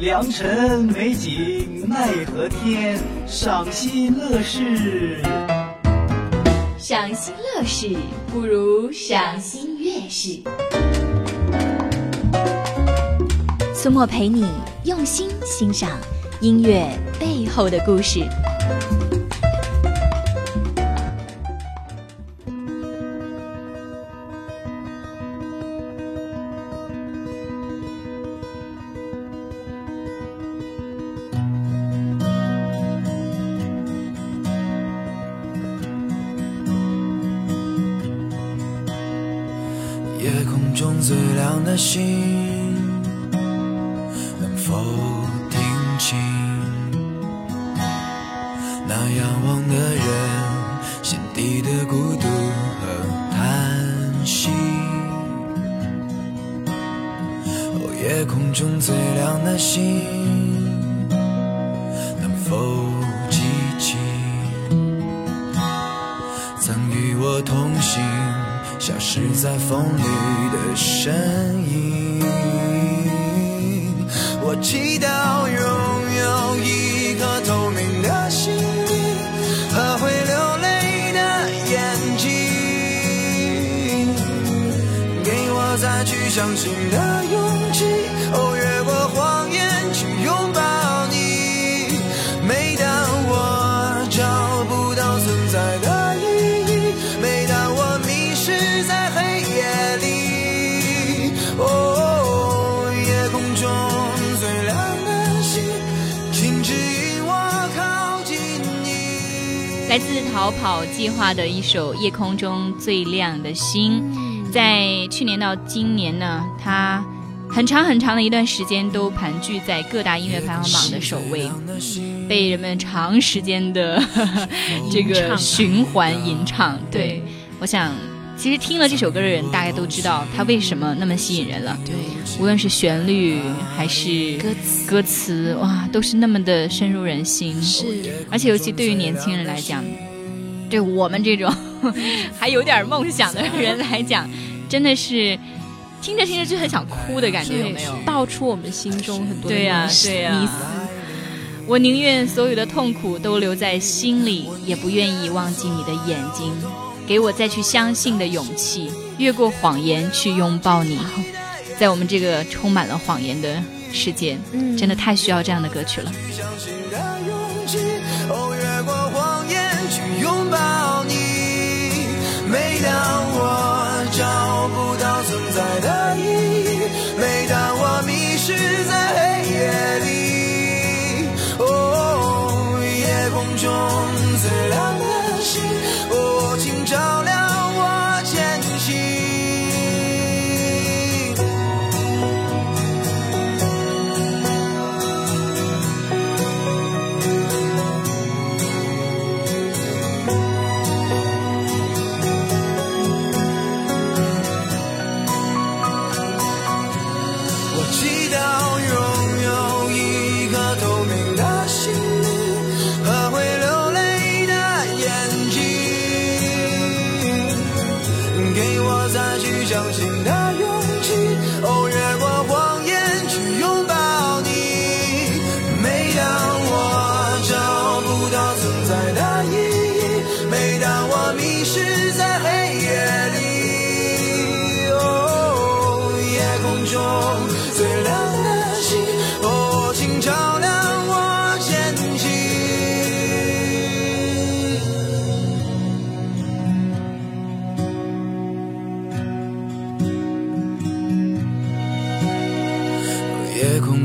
良辰美景奈何天，赏心乐事。赏心乐事不如赏心悦事。苏沫陪你用心欣赏音乐背后的故事。心，能否听清那仰望的人心底的孤独和叹息？哦，夜空中最亮的星，消失在风里的身影。我祈祷拥有一颗透明的心灵和会流泪的眼睛，给我再去相信的勇气。哦，越过谎言去拥抱你。每当我找不到存在的。自逃跑计划的一首《夜空中最亮的星》，在去年到今年呢，它很长很长的一段时间都盘踞在各大音乐排行榜的首位，被人们长时间的 这个循环吟唱。对，我想其实听了这首歌的人，大概都知道它为什么那么吸引人了。对，无论是旋律还是歌词，歌词哇，都是那么的深入人心。是，而且尤其对于年轻人来讲，对我们这种 还有点梦想的人来讲，真的是听着听着就很想哭的感觉，有没有？道出我们心中很多对呀，对呀。我宁愿所有的痛苦都留在心里，也不愿意忘记你的眼睛。给我再去相信的勇气，越过谎言去拥抱你。在我们这个充满了谎言的世界，嗯真的太需要这样的歌曲了。每当我找不到存在的意义，每当我迷失在黑夜里，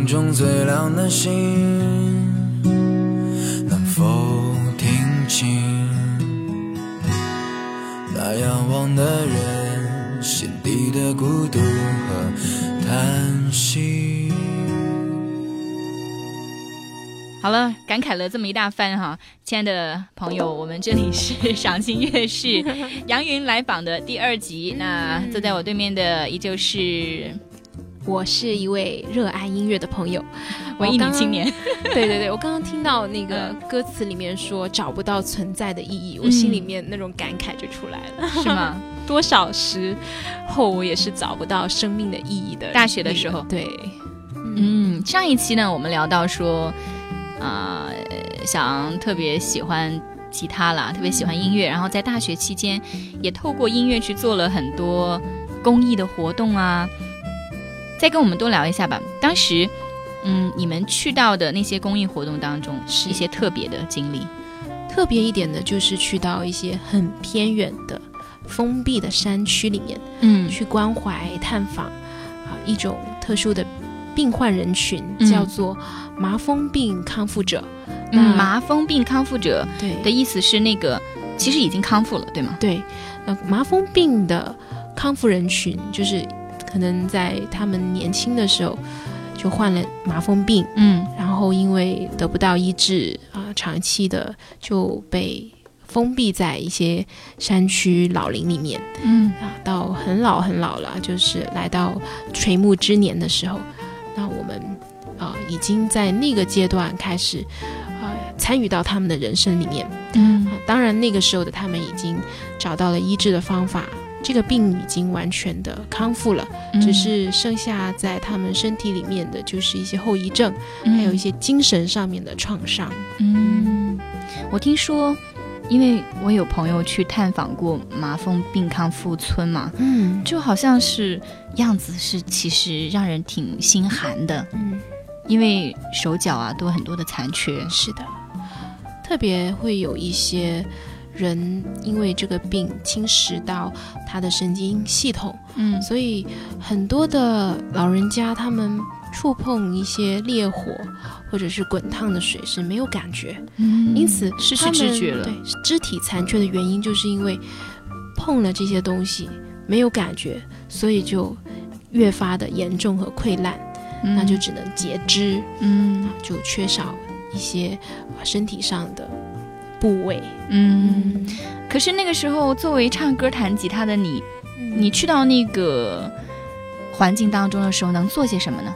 中最亮的星，能否听清那仰望的人心底的孤独和叹息？好了，感慨了这么一大番哈，亲爱的朋友，我们这里是赏心悦事杨云来访的第二集。那坐在我对面的依旧是。我是一位热爱音乐的朋友，文艺女青年。对对对，我刚刚听到那个歌词里面说找不到存在的意义，我心里面那种感慨就出来了，是吗？多少时候我也是找不到生命的意义的。大学的时候，对，嗯，上一期呢，我们聊到说，啊、呃，小昂特别喜欢吉他啦，特别喜欢音乐，然后在大学期间也透过音乐去做了很多公益的活动啊。再跟我们多聊一下吧。当时，嗯，你们去到的那些公益活动当中，是一些特别的经历。特别一点的就是去到一些很偏远的封闭的山区里面，嗯去关怀探访啊一种特殊的病患人群，嗯叫做麻风病康复者。嗯，那麻风病康复者对的意思是那个其实已经康复了，对吗？对，呃，麻风病的康复人群，就是可能在他们年轻的时候就患了麻风病，嗯。然后因为得不到医治啊、长期的就被封闭在一些山区老林里面。嗯。啊，到很老很老了，就是来到垂暮之年的时候，那我们啊、已经在那个阶段开始啊、参与到他们的人生里面。嗯。啊，当然那个时候的他们已经找到了医治的方法，这个病已经完全的康复了，嗯。只是剩下在他们身体里面的就是一些后遗症，嗯。还有一些精神上面的创伤。嗯，我听说，因为我有朋友去探访过麻风病康复村嘛，嗯。就好像是样子是其实让人挺心寒的，嗯，因为手脚啊都有很多的残缺。是的，特别会有一些人因为这个病侵蚀到他的神经系统，嗯。所以很多的老人家他们触碰一些烈火或者是滚烫的水是没有感觉，嗯。因此失去知觉了。对，肢体残缺的原因就是因为碰了这些东西没有感觉，所以就越发的严重和溃烂，嗯。那就只能截肢，嗯。就缺少一些呃身体上的部位。嗯。可是那个时候，作为唱歌弹吉他的你，你去到那个环境当中的时候，能做些什么呢？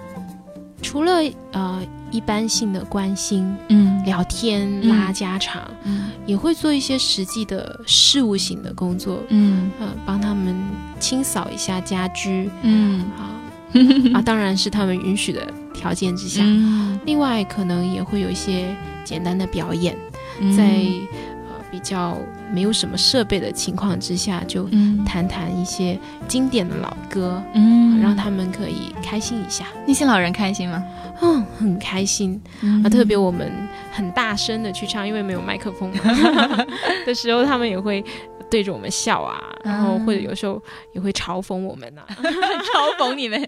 除了呃一般性的关心、嗯聊天、嗯拉家常，嗯也会做一些实际的事务型的工作，嗯呃，帮他们清扫一下家居嗯啊 啊，当然是他们允许的条件之下。嗯另外，可能也会有一些简单的表演，嗯在呃比较没有什么设备的情况之下，就嗯弹弹一些经典的老歌，嗯让他们可以开心一下。那些老人开心吗？嗯，很开心嗯啊！特别我们很大声的去唱，因为没有麦克风 的时候，他们也会对着我们笑啊，然后或者有时候也会嘲讽我们呐、啊，嘲讽你们，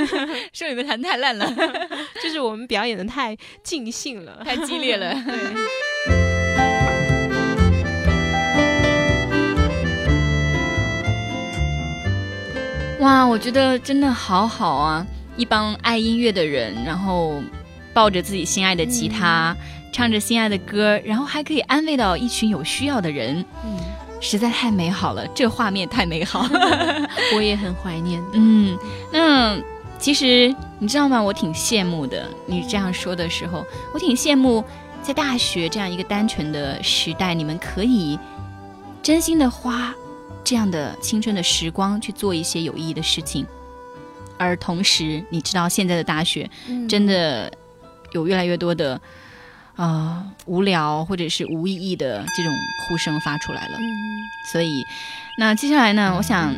说你们弹太烂了，就是我们表演的太尽兴了，太激烈了。对。哇，我觉得真的好好啊！一帮爱音乐的人，然后抱着自己心爱的吉他，唱着心爱的歌，然后还可以安慰到一群有需要的人，嗯，实在太美好了，这画面太美好。我也很怀念。嗯，那其实你知道吗？我挺羡慕的。你这样说的时候，我挺羡慕在大学这样一个单纯的时代，你们可以真心的花这样的青春的时光去做一些有意义的事情。而同时，你知道现在的大学嗯真的有越来越多的呃无聊或者是无意义的这种呼声发出来了。嗯所以，那接下来呢，我想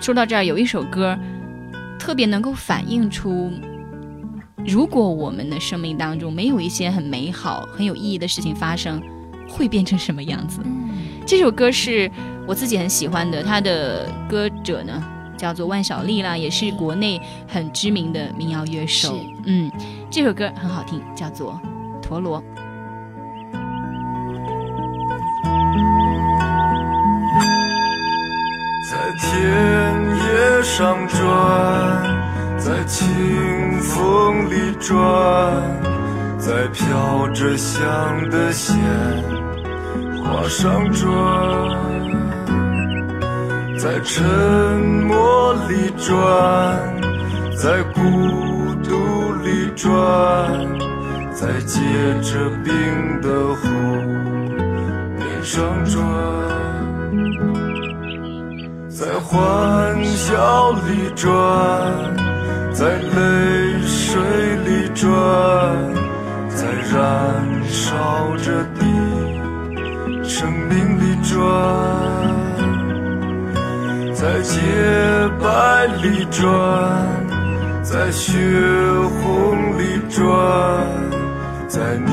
说到这儿，有一首歌特别能够反映出，如果我们的生命当中没有一些很美好、很有意义的事情发生，会变成什么样子？嗯这首歌是我自己很喜欢的，它的歌者呢叫做万晓利啦，也是国内很知名的民谣乐手是。嗯，这首歌很好听，叫做《陀螺》。田野上转，在清风里转，在飘着香的鲜花上转，在沉默里转，在孤独里转，在结着冰的湖面上转。在欢笑里转，在泪水里转，在燃烧着的生命里转，在洁白里转，在血红里转，在你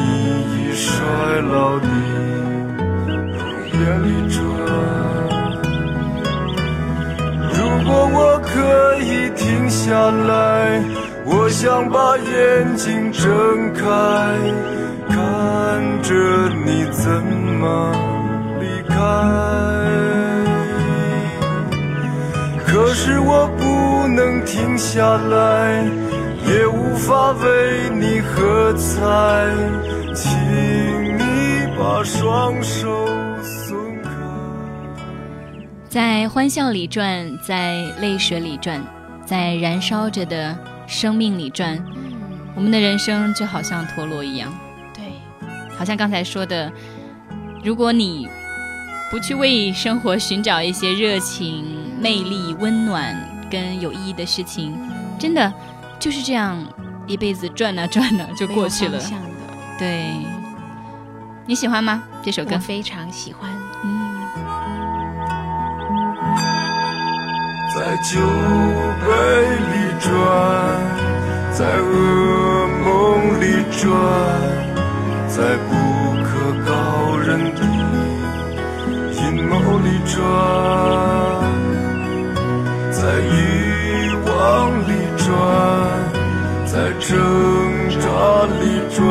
已衰老的容颜里转。如果我可以停下来，我想把眼睛睁开，看着你怎么离开。可是我不能停下来，也无法为你喝彩，请你把双手。在欢笑里转，在泪水里转，在燃烧着的生命里转。我们的人生就好像陀螺一样，对，好像刚才说的，如果你不去为生活寻找一些热情、魅力、温暖跟有意义的事情，真的就是这样一辈子转啊转啊就过去了对，你喜欢吗？这首歌我？非常喜欢。嗯。在酒杯里转，在噩梦里转，在不可告人的阴谋里转，在欲望里转，在挣扎里转，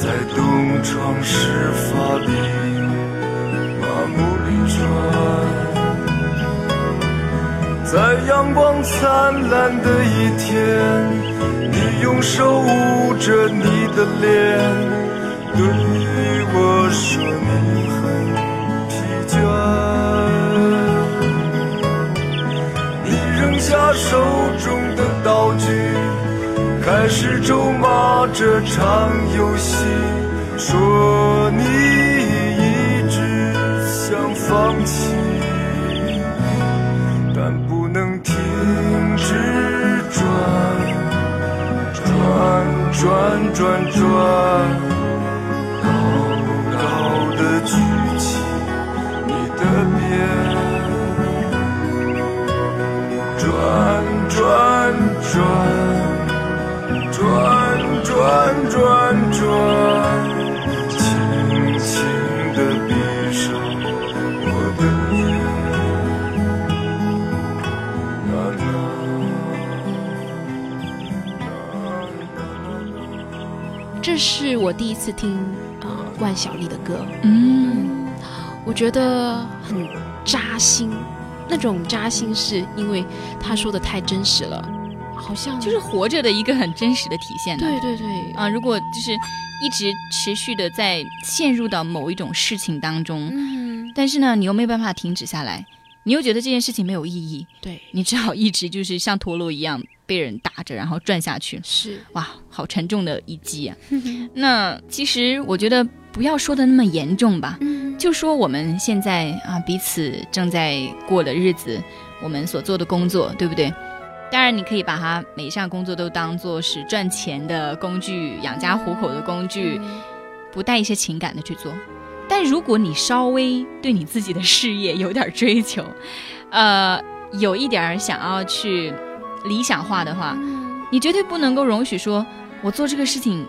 在东窗事发阳光灿烂的一天，你用手捂着你的脸，对我说你很疲倦。你扔下手中的道具，开始咒骂这场游戏，说你一直想放弃。转转转，这是我第一次听呃万晓利的歌，嗯，我觉得很扎心。那种扎心是因为他说的太真实了，好像就是活着的一个很真实的体现。对对对，啊，如果就是一直持续的在陷入到某一种事情当中，嗯，但是呢，你又没办法停止下来，你又觉得这件事情没有意义，对，你只好一直就是像陀螺一样被人打着，然后转下去。是，哇，好沉重的一击啊！那其实我觉得不要说的那么严重吧，嗯，就说我们现在啊彼此正在过的日子，我们所做的工作，对不对？当然，你可以把它每一项工作都当做是赚钱的工具、养家糊口的工具，不带一些情感的去做。但如果你稍微对你自己的事业有点追求，呃，有一点儿想要去理想化的话，你绝对不能够容许说我做这个事情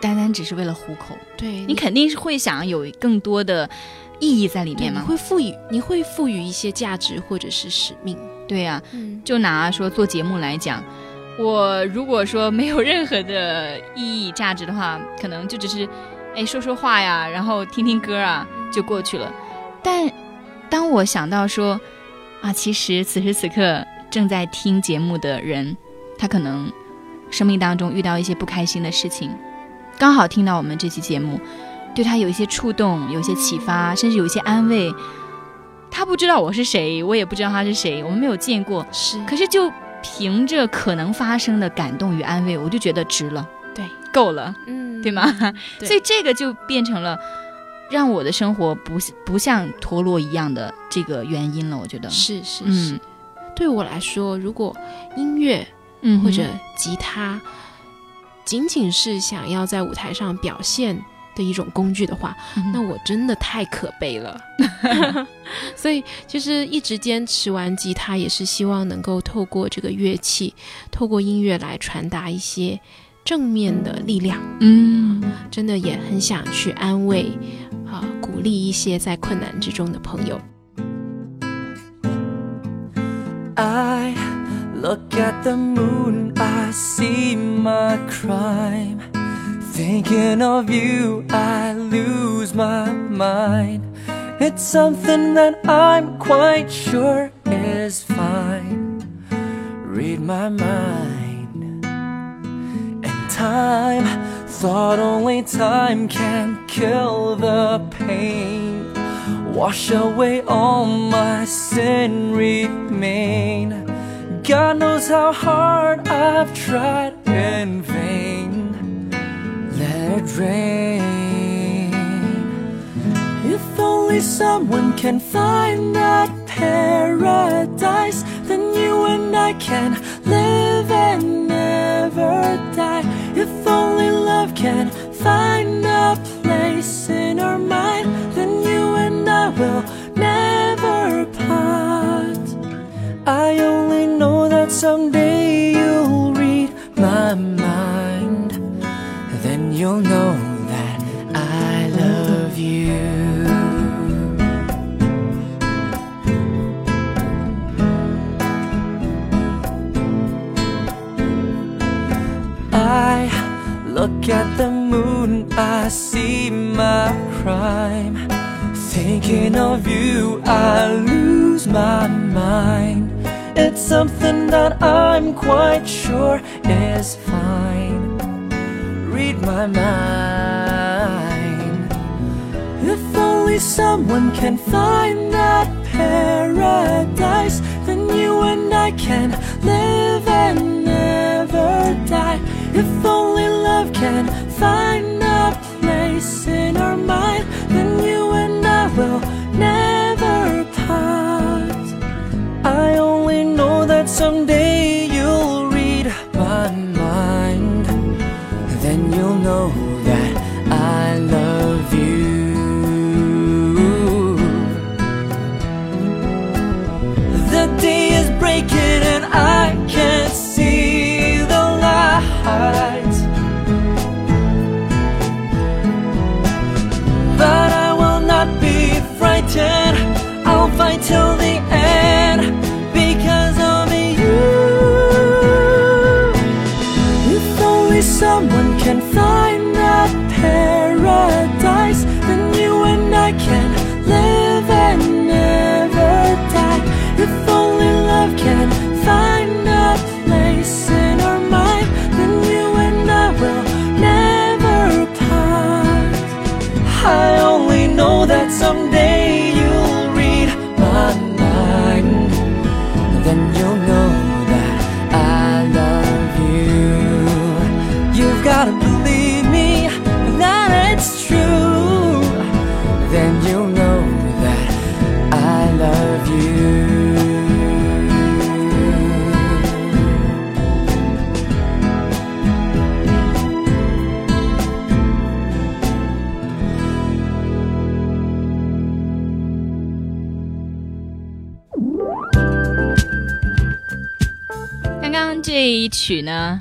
单单只是为了糊口，对你肯定是会想有更多的意义在里面嘛。你会赋予你会赋予一些价值或者是使命，对呀、嗯，就拿说做节目来讲，我如果说没有任何的意义价值的话，可能就只是哎说说话呀，然后听听歌啊就过去了。但当我想到说啊，其实此时此刻正在听节目的人，他可能生命当中遇到一些不开心的事情，刚好听到我们这期节目，对他有一些触动，有一些启发，甚至有一些安慰。他不知道我是谁，我也不知道他是谁，我们没有见过，是，可是就凭着可能发生的感动与安慰，我就觉得值了，对，够了，嗯，对吗？对所以这个就变成了让我的生活不不像陀螺一样的这个原因了。我觉得，是是嗯是，对我来说，如果音乐嗯或者吉他仅仅是想要在舞台上表现的一种工具的话，那我真的太可悲了。所以，就是一直坚持玩吉他，也是希望能够透过这个乐器，透过音乐来传达一些正面的力量。嗯，真的也很想去安慰啊、鼓励一些在困难之中的朋友。I look at the moon, I see my crime. Thinking of you, I lose my mind. It's something that I'm quite sure is fine. Read my mind. Time, thought only time can kill the pain. Wash away all my sin remain. God knows how hard I've tried in vain. Let it rain. If only someone can find that paradise, then you and I can live can find a place in our mind, then you and I will never part. I only know that someday you'll read my mind. Then you'll know look at the moon, I see my crime. Thinking of you, I lose my mind. It's something that I'm quite sure is fine. Read my mind. If only someone can find that paradise, then you and I can live and never die. If only love can find a place in our mind, then you and I will never part. I only know that someday 曲呢，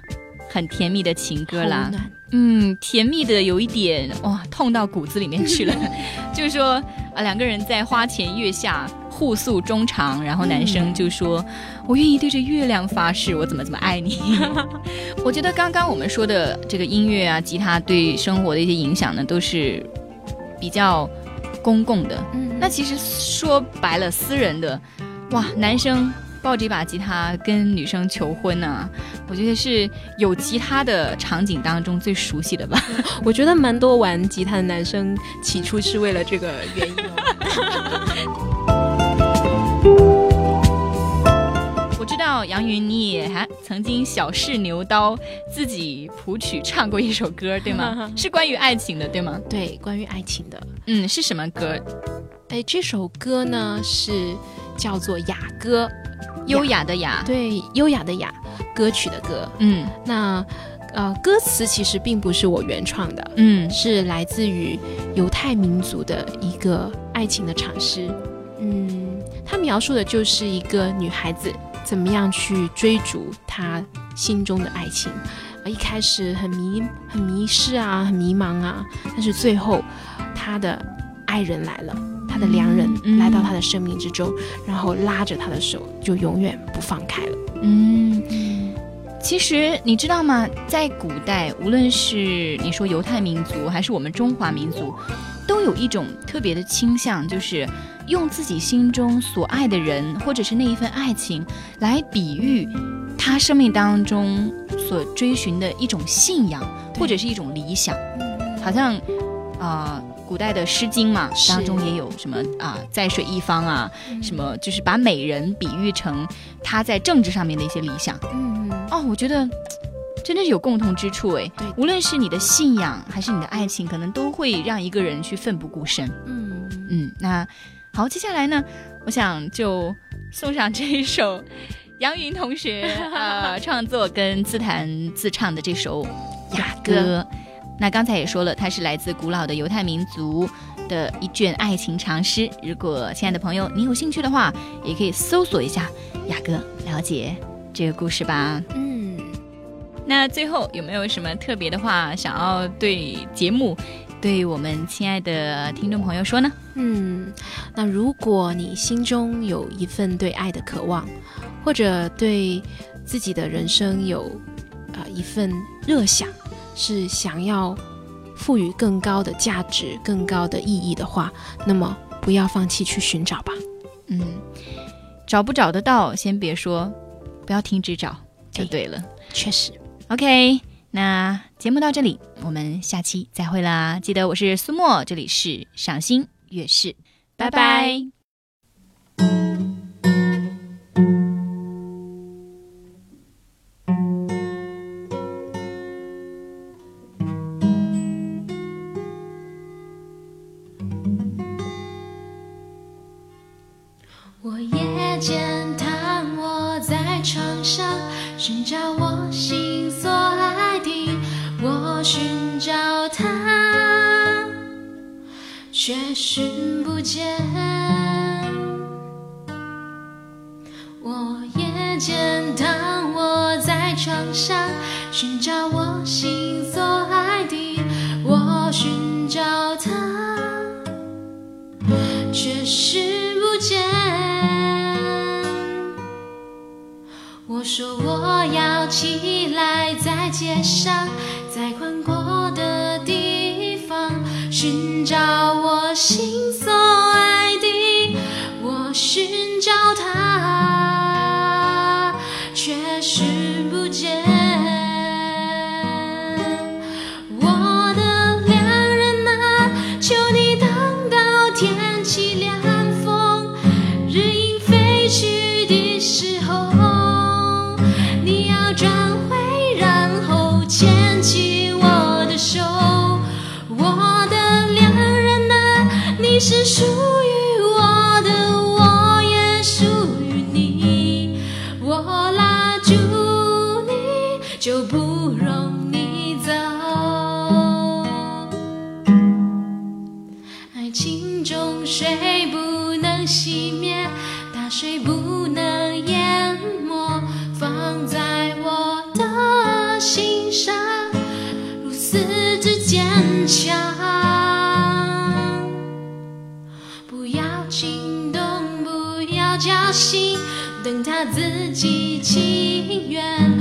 很甜蜜的情歌啦嗯，甜蜜的有一点哇，痛到骨子里面去了。就是说啊，两个人在花前月下互诉衷肠，然后男生就说：“我愿意对着月亮发誓，我怎么怎么爱你。”我觉得刚刚我们说的这个音乐啊，吉他对生活的一些影响呢，都是比较公共的。嗯那其实说白了，私人的，哇，男生抱着一把吉他跟女生求婚呢、我觉得是有吉他的场景当中最熟悉的吧。我觉得蛮多玩吉他的男生起初是为了这个原因哦。我知道杨云，你也还曾经小试牛刀，自己谱曲唱过一首歌，对吗？是关于爱情的，对吗？对，关于爱情的，嗯，是什么歌？哎，这首歌呢是叫做《雅歌》，优雅的雅。对，优雅的雅，歌曲的歌。嗯那呃，歌词其实并不是我原创的，嗯是来自于犹太民族的一个爱情的尝试。嗯，它描述的就是一个女孩子怎么样去追逐她心中的爱情。呃，一开始很迷、很迷失啊，很迷茫啊，但是最后她的爱人来了，她的良人嗯来到他的生命之中，然后拉着他的手，就永远不放开了。嗯。其实你知道吗？在古代，无论是你说犹太民族，还是我们中华民族，都有一种特别的倾向，就是用自己心中所爱的人，或者是那一份爱情，来比喻他生命当中所追寻的一种信仰，或者是一种理想。好像啊、古代的《诗经》嘛，当中也有什么啊、在水一方啊，什么就是把美人比喻成他在政治上面的一些理想。嗯嗯，哦，我觉得真的是有共同之处哎对。无论是你的信仰还是你的爱情，可能都会让一个人去奋不顾身。嗯嗯，那好，接下来呢，我想就送上这一首杨云同学呃 创作跟自弹自唱的这首《雅》歌。那刚才也说了，它是来自古老的犹太民族的一卷爱情长诗。如果亲爱的朋友你有兴趣的话，也可以搜索一下《雅歌》，了解这个故事吧。嗯。那最后有没有什么特别的话想要对节目、对我们亲爱的听众朋友说呢？嗯，那如果你心中有一份对爱的渴望，或者对自己的人生有呃一份热想，是想要赋予更高的价值、更高的意义的话，那么不要放弃去寻找吧。嗯，找不找得到，先别说，不要停止找就对了。确实，OK，那节目到这里，我们下期再会啦！记得我是苏沫，这里是赏心悦事，拜拜拜拜寻找我心所爱的，我寻找他。却是不见。我说我要起来，在街上，在宽阔的地方，寻找我心所爱的，我寻自己情愿。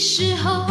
时候